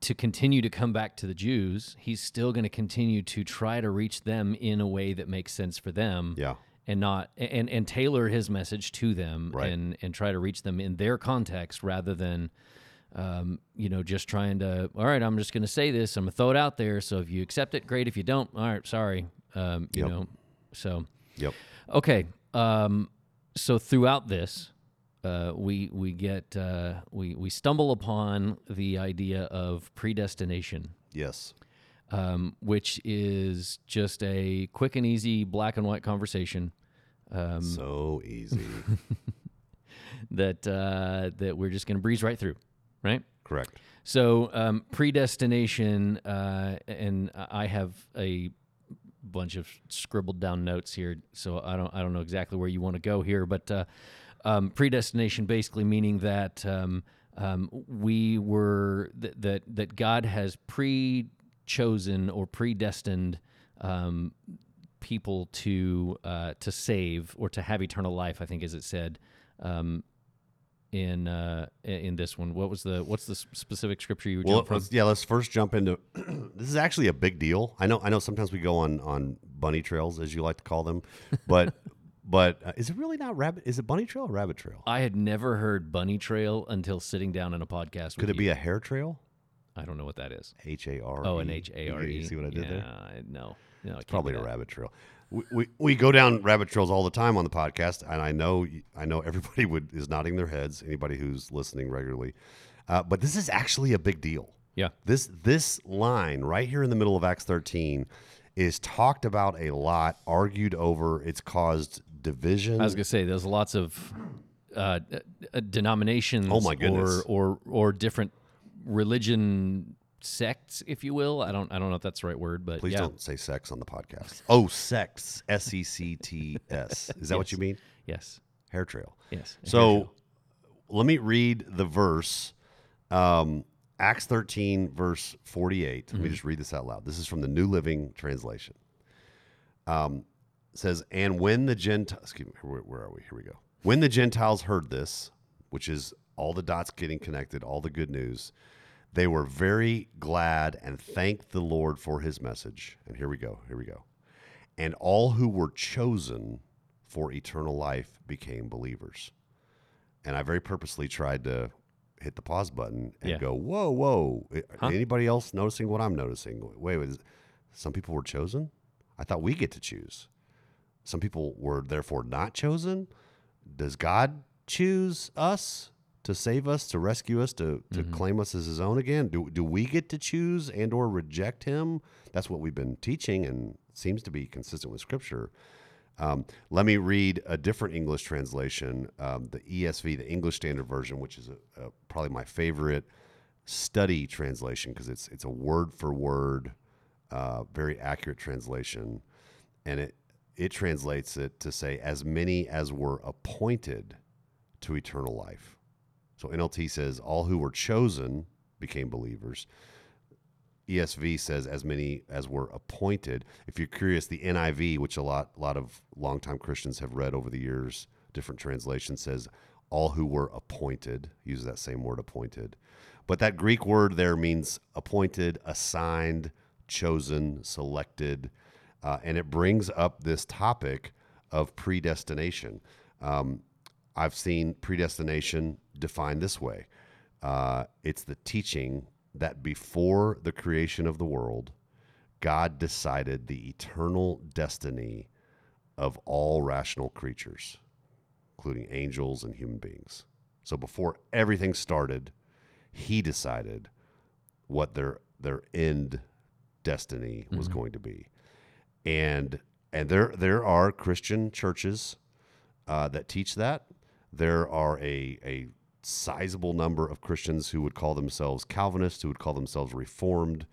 to continue to come back to the Jews, he's still going to continue to try to reach them in a way that makes sense for them. Yeah. And not and and tailor his message to them Right. and and try to reach them in their context rather than um, you know, just trying to, all right, I'm just going to say this. I'm going to throw it out there. So if you accept it, great. If you don't, all right, sorry. Um, you Yep. know, so Yep. Okay. Um, so throughout this, uh, we we get uh, we we stumble upon the idea of predestination, Yes. um, which is just a quick and easy black and white conversation um, so easy. that uh, that we're just going to breeze right through, right? Correct. So um, predestination, uh, and I have a bunch of scribbled down notes here, so I don't I don't know exactly where you want to go here, but uh, um, predestination basically meaning that um, um, we were th- that that God has pre-chosen or predestined um, people to uh, to save or to have eternal life. I think, as it said. Um, in uh, in this one, what was the what's the specific scripture you would Well, jump from? yeah, let's first jump into. this is actually a big deal. I know. I know. Sometimes we go on on bunny trails, as you like to call them, but but uh, is it really not rabbit? Is it bunny trail or rabbit trail? I had never heard bunny trail until sitting down in a podcast. Could it be you. a hare trail? I don't know what that is. H A R. Oh, an H A R E. You see what I did yeah, there? No, no, it's Probably a rabbit trail. We, we, we go down rabbit trails all the time on the podcast, and I know I know everybody would is nodding their heads. Anybody who's listening regularly, uh, but this is actually a big deal. Yeah, This this line right here in the middle of Acts 13 is talked about a lot, argued over. It's caused division. I was gonna say there's lots of uh, uh, denominations. Oh, my goodness. Or or or different religion sects, if you will. I don't I don't know if that's the right word, but Please yeah, don't say sex on the podcast. Oh, sex. S E C T S. Is that what you mean? yes, Hair trail. yes. So let me read the verse. Um, Acts 13, verse 48. Let me just read this out loud. This is from the New Living Translation. Um, says, And when the Gentiles, excuse me, where, where are we? Here we go. When the Gentiles heard this, which is all the dots getting connected, all the good news, they were very glad and thanked the Lord for his message. And here we go. Here we go. And all who were chosen for eternal life became believers. And I very purposely tried to hit the pause button and Yeah. go, whoa, whoa. Huh? Anybody else noticing what I'm noticing? Wait, wait, some people were chosen? I thought we get to choose. Some people were therefore not chosen. Does God choose us to save us, to rescue us, to, to claim us as his own again? Do, do we get to choose and or reject him? That's what we've been teaching and seems to be consistent with scripture. Um, let me read a different English translation, um, the ESV, the English Standard Version, which is a, a, probably my favorite study translation because it's it's a word for word, uh, very accurate translation, and it it translates it to say as many as were appointed to eternal life. So NLT says all who were chosen became believers. ESV says as many as were appointed. If you're curious, the NIV, which a lot a lot of longtime Christians have read over the years, different translations says all who were appointed. Uses that same word appointed. But that Greek word there means appointed, assigned, chosen, selected, uh, and it brings up this topic of predestination. Um, I've seen predestination defined this way uh, it's the teaching that before the creation of the world, God decided the eternal destiny of all rational creatures, including angels and human beings. So before everything started, He decided what their their end destiny was going to be, and and there there are Christian churches uh, that teach that. There are a a sizable number of Christians who would call themselves Calvinists, who would call themselves Reformed,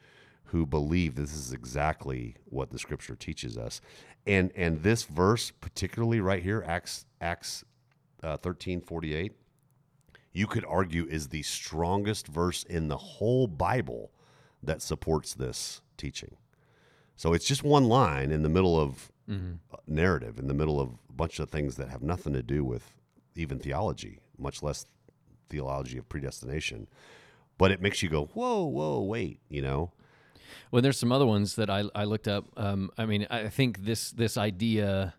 who believe this is exactly what the Scripture teaches us. And and this verse, particularly right here, Acts Acts uh, thirteen forty eight, you could argue is the strongest verse in the whole Bible that supports this teaching. So it's just one line in the middle of Mm-hmm. narrative, in the middle of a bunch of things that have nothing to do with even theology, much less theology of predestination. But it makes you go, whoa, whoa, wait, you know? Well, there's some other ones that I, I looked up. Um, I mean, I think this this idea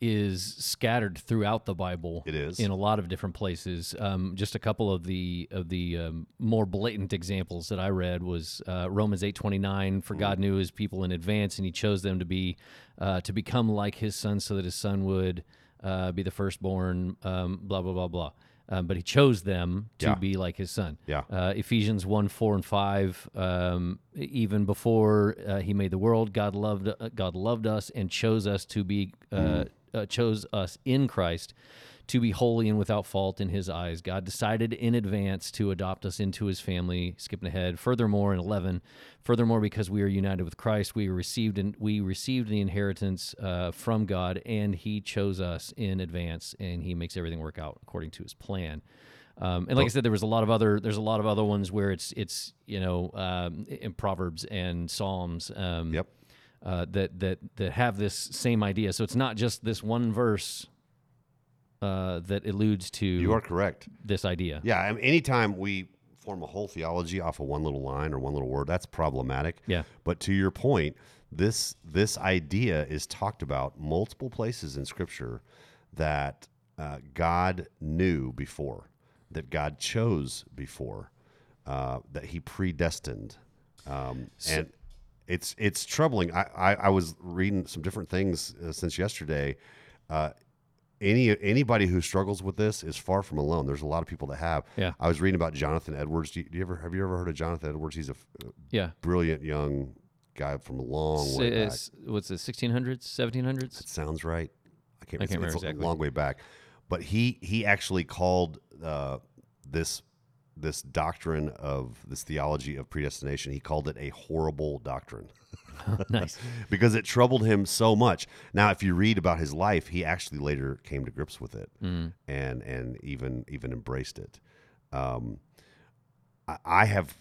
is scattered throughout the Bible. It is. in a lot of different places. Um, just a couple of the of the um, more blatant examples that I read was uh, Romans eight twenty nine. For God knew His people in advance, and He chose them to be uh, to become like His Son, so that His Son would uh, be the firstborn. Um, blah blah blah blah. Um, but he chose them to Yeah. be like his son. Yeah. Uh, Ephesians 1, 4, and 5. Um, even before uh, he made the world, God loved uh, God loved us and chose us to be uh, uh, chose us in Christ to be holy and without fault in his eyes. God decided in advance to adopt us into his family. Skipping ahead. Furthermore, in 11, furthermore, because we are united with Christ, we received and we received the inheritance uh, from God, and he chose us in advance, and he makes everything work out according to his plan. Um, and like I said, there was a lot of other. There's a lot of other ones where it's it's you know um, in Proverbs and Psalms. Um, Yep. Uh, that that that have this same idea. So it's not just this one verse uh, that alludes to You are correct. this idea. Yeah. I mean, anytime we form a whole theology off of one little line or one little word, that's problematic. Yeah. But to your point, this this idea is talked about multiple places in Scripture that uh, God knew before, that God chose before, uh, that He predestined, um, and it's it's troubling. I, I, I was reading some different things uh, since yesterday. Uh, any anybody who struggles with this is far from alone. There's a lot of people that have. Yeah. I was reading about Jonathan Edwards. Do you, do you ever have you ever heard of Jonathan Edwards? He's a Yeah. brilliant young guy from a long way back. It's, what's it? 1600s, 1700s? That sounds right. I can't, I can't remember it's exactly. a long way back, but he he actually called uh, this this doctrine of this theology of predestination. He called it a horrible doctrine nice. because it troubled him so much. Now, if you read about his life, he actually later came to grips with it Mm. and and even even embraced it. Um, I, I have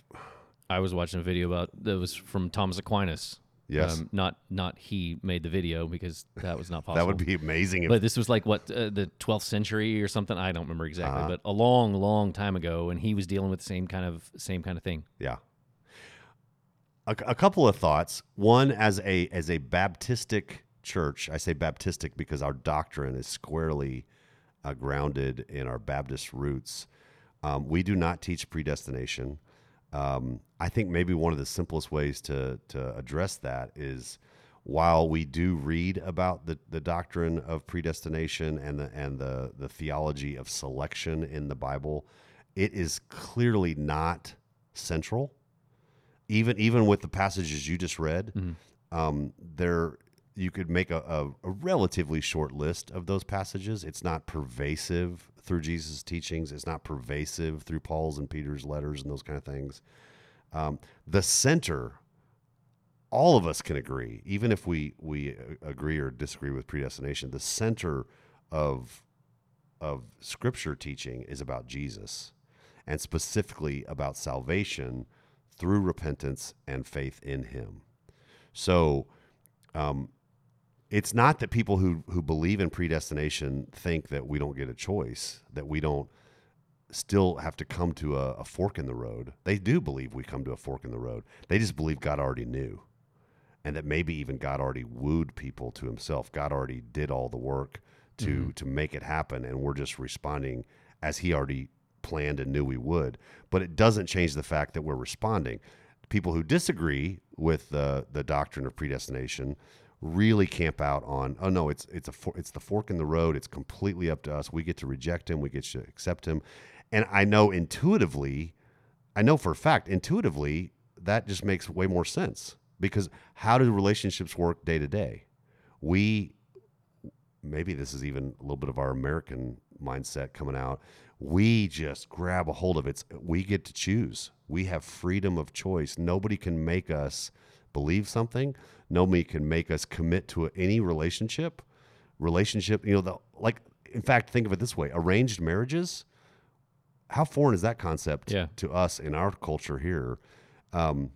I was watching a video about that was from Thomas Aquinas. Yes. Um, not not he made the video because that was not possible. that would be amazing. If, But this was like what uh, the 12th century or something. I don't remember exactly, Uh-huh. but a long, long time ago, and he was dealing with the same kind of same kind of thing. Yeah. A, a couple of thoughts. One, as a as a Baptistic church, I say Baptistic because our doctrine is squarely uh, grounded in our Baptist roots. Um, we do not teach predestination. Um, I think maybe one of the simplest ways to to address that is while we do read about the, the doctrine of predestination and the and the the theology of selection in the Bible, it is clearly not central. Even even with the passages you just read, um, there you could make a, a, a relatively short list of those passages. It's not pervasive through Jesus' teachings. It's not pervasive through Paul's and Peter's letters and those kind of things. Um, the center, all of us can agree, even if we we uh, agree or disagree with predestination. The center of of Scripture teaching is about Jesus, and specifically about salvation through repentance and faith in Him. So, um, it's not that people who who believe in predestination think that we don't get a choice, that we don't still have to come to a, a fork in the road. They do believe we come to a fork in the road. They just believe God already knew, and that maybe even God already wooed people to Himself. God already did all the work to to make it happen, and we're just responding as He already planned and knew we would. But it doesn't change the fact that we're responding. People who disagree with the the doctrine of predestination really camp out on oh no it's it's a for, it's the fork in the road. It's completely up to us. We get to reject him. We get to accept him. And i know intuitively i know for a fact intuitively that just makes way more sense because how do relationships work day to day? We maybe this is even a little bit of our american mindset coming out we just grab a hold of it we get to choose we have freedom of choice nobody can make us believe something nobody can make us commit to any relationship relationship you know the like in fact think of it this way arranged marriages how foreign is that concept Yeah. to us in our culture here? Um,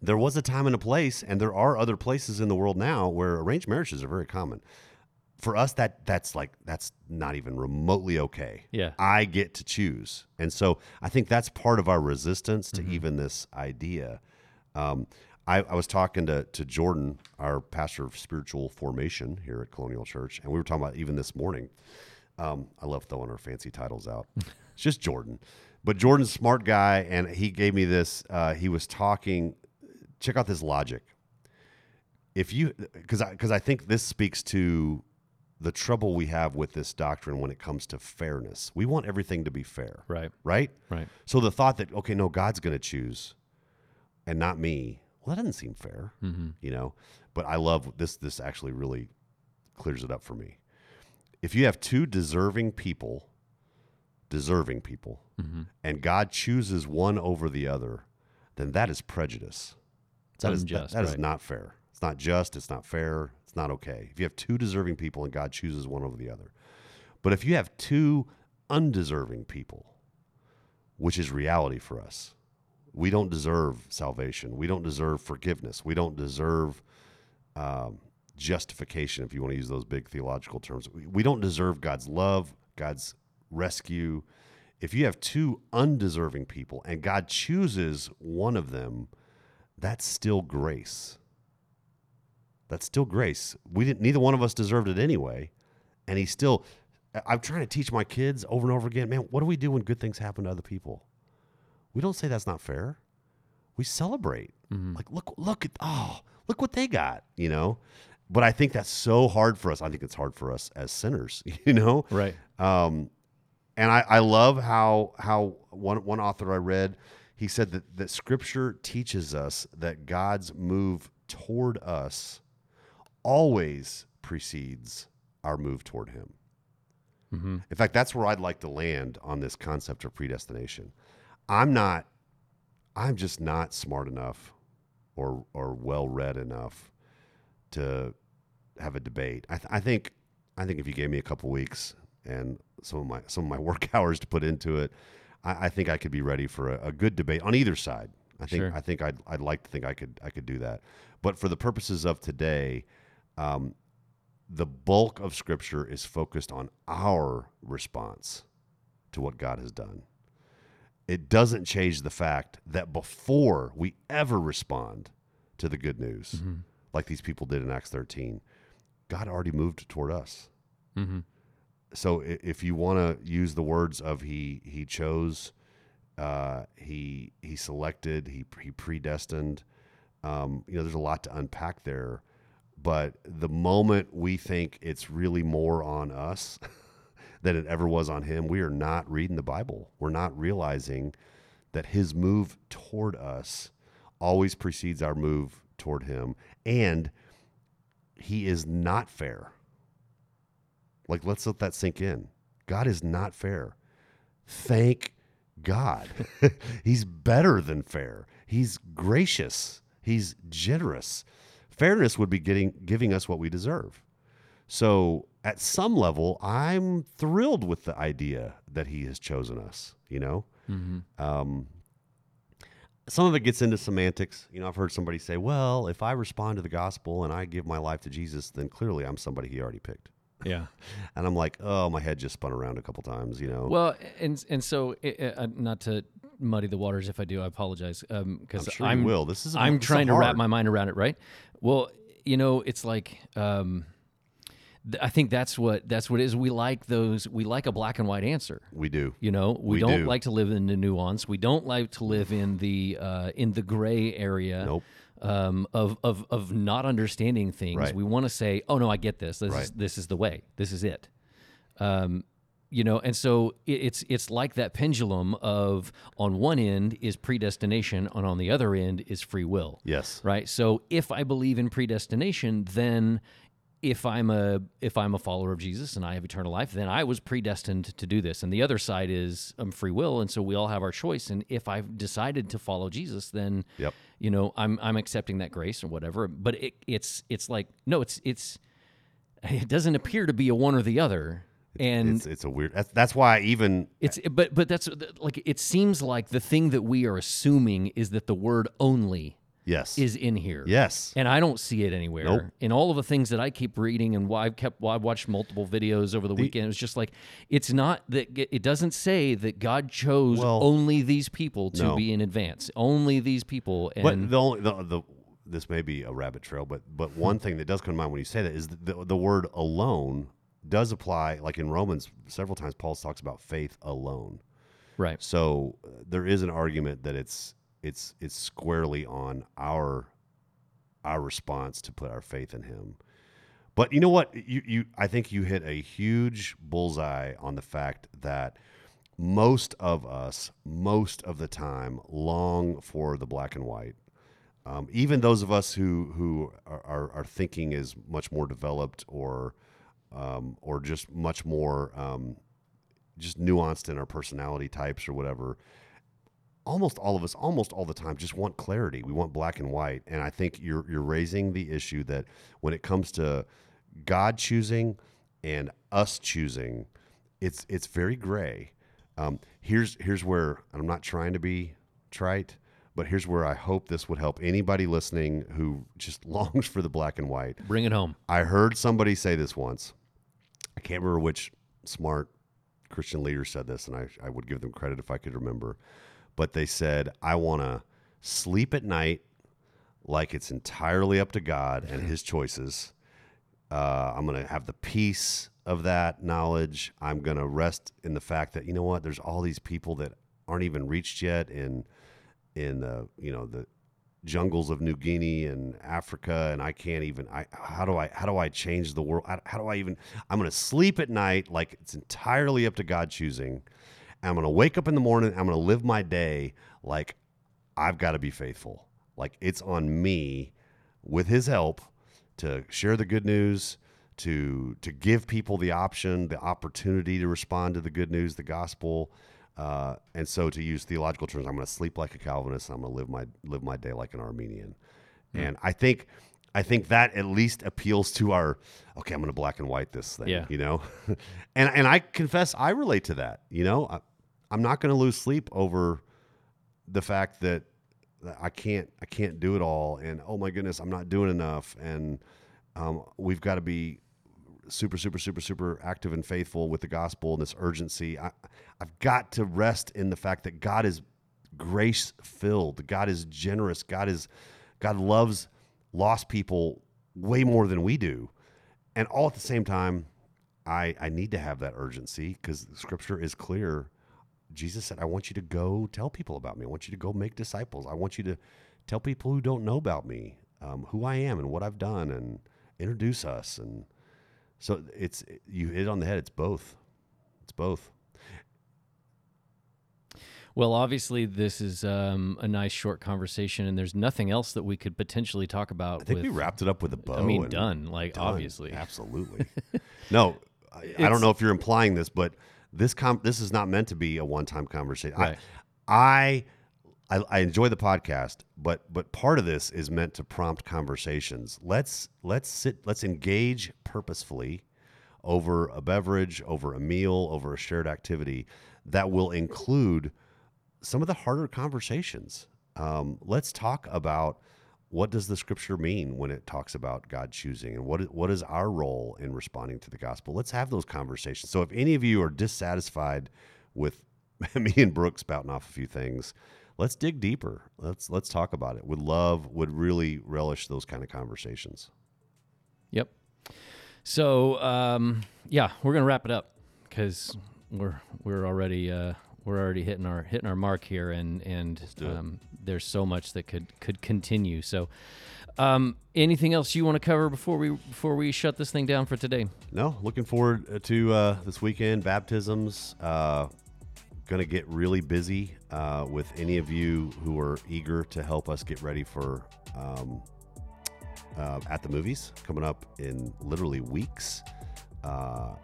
there was a time and a place, and there are other places in the world now where arranged marriages are very common. For us, that that's like that's not even remotely okay. Yeah. I get to choose, and so I think that's part of our resistance to Mm-hmm. even this idea. Um, I, I was talking to to Jordan, our pastor of spiritual formation here at Colonial Church, and we were talking about even this morning. Um, I love throwing our fancy titles out. it's just Jordan, but Jordan's a smart guy, and he gave me this. Uh, he was talking. Check out this logic. If you, because I, because I think this speaks to the trouble we have with this doctrine when it comes to fairness. We want everything to be fair, Right. right? Right. So the thought that okay, no, God's going to choose, and not me. Well, that doesn't seem fair, Mm-hmm. you know. But I love this. This actually really clears it up for me. If you have two deserving people, deserving people, Mm-hmm. and God chooses one over the other, then that is prejudice. That is that- unjust, that is right. not fair. It's not just. It's not fair. It's not okay. If you have two deserving people and God chooses one over the other, but if you have two undeserving people, which is reality for us. We don't deserve salvation. We don't deserve forgiveness. We don't deserve um, justification, if you want to use those big theological terms. We, we don't deserve God's love, God's rescue. If you have two undeserving people and God chooses one of them, that's still grace. That's still grace. We didn't. Neither one of us deserved it anyway, and He still. I'm trying to teach my kids over and over again, man. What do we do when good things happen to other people? We don't say that's not fair. We celebrate. Like, look, look at oh, look what they got, you know. But I think that's so hard for us. I think it's hard for us as sinners, you know. Right. Um, and I, I love how how one one author I read, he said that that Scripture teaches us that God's move toward us always precedes our move toward Him. Mm-hmm. In fact, that's where I'd like to land on this concept of predestination. I'm not, I'm just not smart enough or or well read enough to have a debate. I, th- I think I think if you gave me a couple weeks and some of my some of my work hours to put into it, I, I think I could be ready for a, a good debate on either side. I think Sure. I think I'd I'd like to think I could I could do that. But for the purposes of today, um, the bulk of Scripture is focused on our response to what God has done. It doesn't change the fact that before we ever respond to the good news, Mm-hmm. like these people did in Acts 13, God already moved toward us. Mm-hmm. So if you want to use the words of He He chose, uh, He He selected, He He predestined. Um, you know, there's a lot to unpack there. But the moment we think it's really more on us than it ever was on Him, we are not reading the Bible. We're not realizing that His move toward us always precedes our move toward Him, and He is not fair. Like, let's let that sink in. God is not fair. Thank God. He's better than fair. He's gracious. He's generous. Fairness would be getting giving us what we deserve. So, at some level, I'm thrilled with the idea that He has chosen us. You know, Mm-hmm. um, some of it gets into semantics. You know, I've heard somebody say, "Well, if I respond to the gospel and I give my life to Jesus, then clearly I'm somebody He already picked." Yeah. And I'm like, "Oh, my head just spun around a couple times." You know, Well, and and so uh, uh, not to muddy the waters. If I do, I apologize. Um, because I'm sure I'm will. This is I'm this is trying to wrap my mind around it. Right. Well, you know, it's like um, I think that's what that's what it is. We like those. We like a black and white answer. We do. You know, we, We don't do. like to live in the nuance. We don't like to live in the uh, in the gray area Nope. um, of, of of not understanding things. Right. We want to say, "Oh no, I get this. This is this is the way. This is it." Um, you know, and so it's it's like that pendulum of on one end is predestination, and on the other end is free will. Yes. right? So if i believe in predestination then if i'm a if i'm a follower of jesus and i have eternal life then i was predestined to do this. And the other side is um, free will and so we all have our choice. And if i've decided to follow jesus then Yep. you know i'm i'm accepting that grace or whatever. But it, it's it's like no it's it's it doesn't appear to be a one or the other and it's, it's a weird. That's, that's why I even it's but but that's like it seems like the thing that we are assuming is that the word only yes is in here. yes And I don't see it anywhere. Nope. In all of the things that I keep reading and why I've kept why I've watched multiple videos over the, weekend, it's just like it's not that it doesn't say that God chose Well, only these people to no. be in advance. Only these people and But the only the, the this may be a rabbit trail, but but one thing that does come to mind when you say that is the the word alone does apply. Like in Romans, several times Paul talks about faith alone. right. So uh, there is an argument that it's it's it's squarely on our our response to put our faith in Him. But you know what? You you I think you hit a huge bullseye on the fact that most of us, most of the time, long for the black and white. Um, even those of us who who are, are, are thinking is much more developed or um, or just much more um, just nuanced in our personality types or whatever. Almost all of us, almost all the time, just want clarity. We want black and white, and I think you're you're raising the issue that when it comes to God choosing and us choosing, it's it's very gray. Um, here's here's where and I'm not trying to be trite, but here's where I hope this would help anybody listening who just longs for the black and white. Bring it home. I heard somebody say this once. I can't remember which smart Christian leader said this, and I, I would give them credit if I could remember. But they said, I want to sleep at night like it's entirely up to God and His choices. Uh, I'm going to have the peace of that knowledge. I'm going to rest in the fact that, you know what, there's all these people that aren't even reached yet in, in the, you know, the, jungles of New Guinea and Africa, and I can't even. I how do I how do I change the world? How, do I even? I'm going to sleep at night like it's entirely up to God choosing. I'm going to wake up in the morning. I'm going to live my day like I've got to be faithful. Like it's on me, with His help, to share the good news. To, to give people the option, the opportunity to respond to the good news, the gospel, uh, and so, to use theological terms, I'm going to sleep like a Calvinist. I'm going to live my live my day like an Arminian. And I think, I think that at least appeals to our. Okay, I'm going to black and white this thing. Yeah. You know, and and I confess I relate to that. You know, I, I'm not going to lose sleep over the fact that that I can't I can't do it all, and oh my goodness, I'm not doing enough, and um, we've got to be super super super super active and faithful with the gospel and this urgency. I, I've got to rest in the fact that God is grace filled. God is generous. God is God loves lost people way more than we do, and all at the same time, I I need to have that urgency because Scripture is clear. Jesus said, I want you to go tell people about me. I want you to go make disciples. I want you to tell people who don't know about me um, who I am and what I've done and introduce us. And so it's, you hit on the head. It's both. It's both. Well, obviously, this is um, a nice short conversation, and there's nothing else that we could potentially talk about. I think with, we wrapped it up with a bow. I mean, done. Like done. obviously, Absolutely. no, I, I don't know if you're implying this, but this com- this is not meant to be a one time conversation. Right. I, I I I enjoy the podcast, but but part of this is meant to prompt conversations. Let's let's sit let's engage purposefully over a beverage, over a meal, over a shared activity that will include some of the harder conversations. Um, let's talk about what does the scripture mean when it talks about God choosing, and what what is our role in responding to the gospel? Let's have those conversations. So, if any of you are dissatisfied with me and Brooke spouting off a few things, let's dig deeper. Let's let's talk about it. Would love, would really relish those kind of conversations. Yep. So um, yeah, we're gonna wrap it up because we're we're already uh, we're already hitting our hitting our mark here, and and um, there's so much that could could continue. So, um, anything else you want to cover before we before we shut this thing down for today? No, looking forward uh, to uh, this weekend baptisms. Uh, going to get really busy uh, with any of you who are eager to help us get ready for um, uh, at the movies coming up in literally weeks. Uh,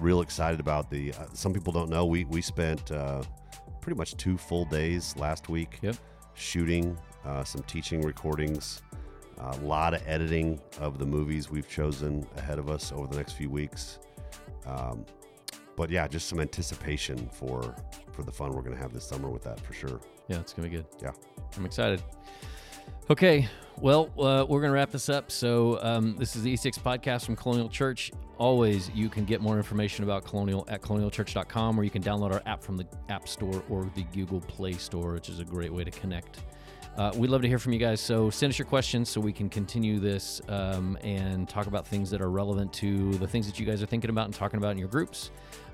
real excited about the. Uh, some people don't know we we spent uh, pretty much two full days last week Yep. shooting uh, some teaching recordings. A lot of editing of the movies we've chosen ahead of us over the next few weeks. Um, but yeah, just some anticipation for for the fun we're going to have this summer with that for sure. Yeah, it's gonna be good. Yeah. I'm excited. Okay, well, uh, we're going to wrap this up. So, um, this is the E6 podcast from Colonial Church. Always, you can get more information about Colonial at colonialchurch.com, or you can download our app from the App Store or the Google Play Store, which is a great way to connect. Uh, we'd love to hear from you guys. So, send us your questions so we can continue this um, and talk about things that are relevant to the things that you guys are thinking about and talking about in your groups,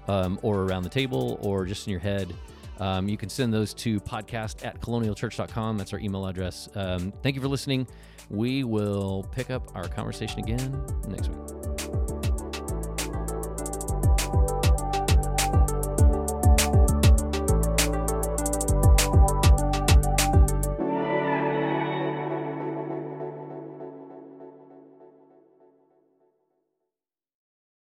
um, or around the table, or just in your head. Um, you can send those to podcast at colonialchurch.com. That's our email address. Um, thank you for listening. We will pick up our conversation again next week.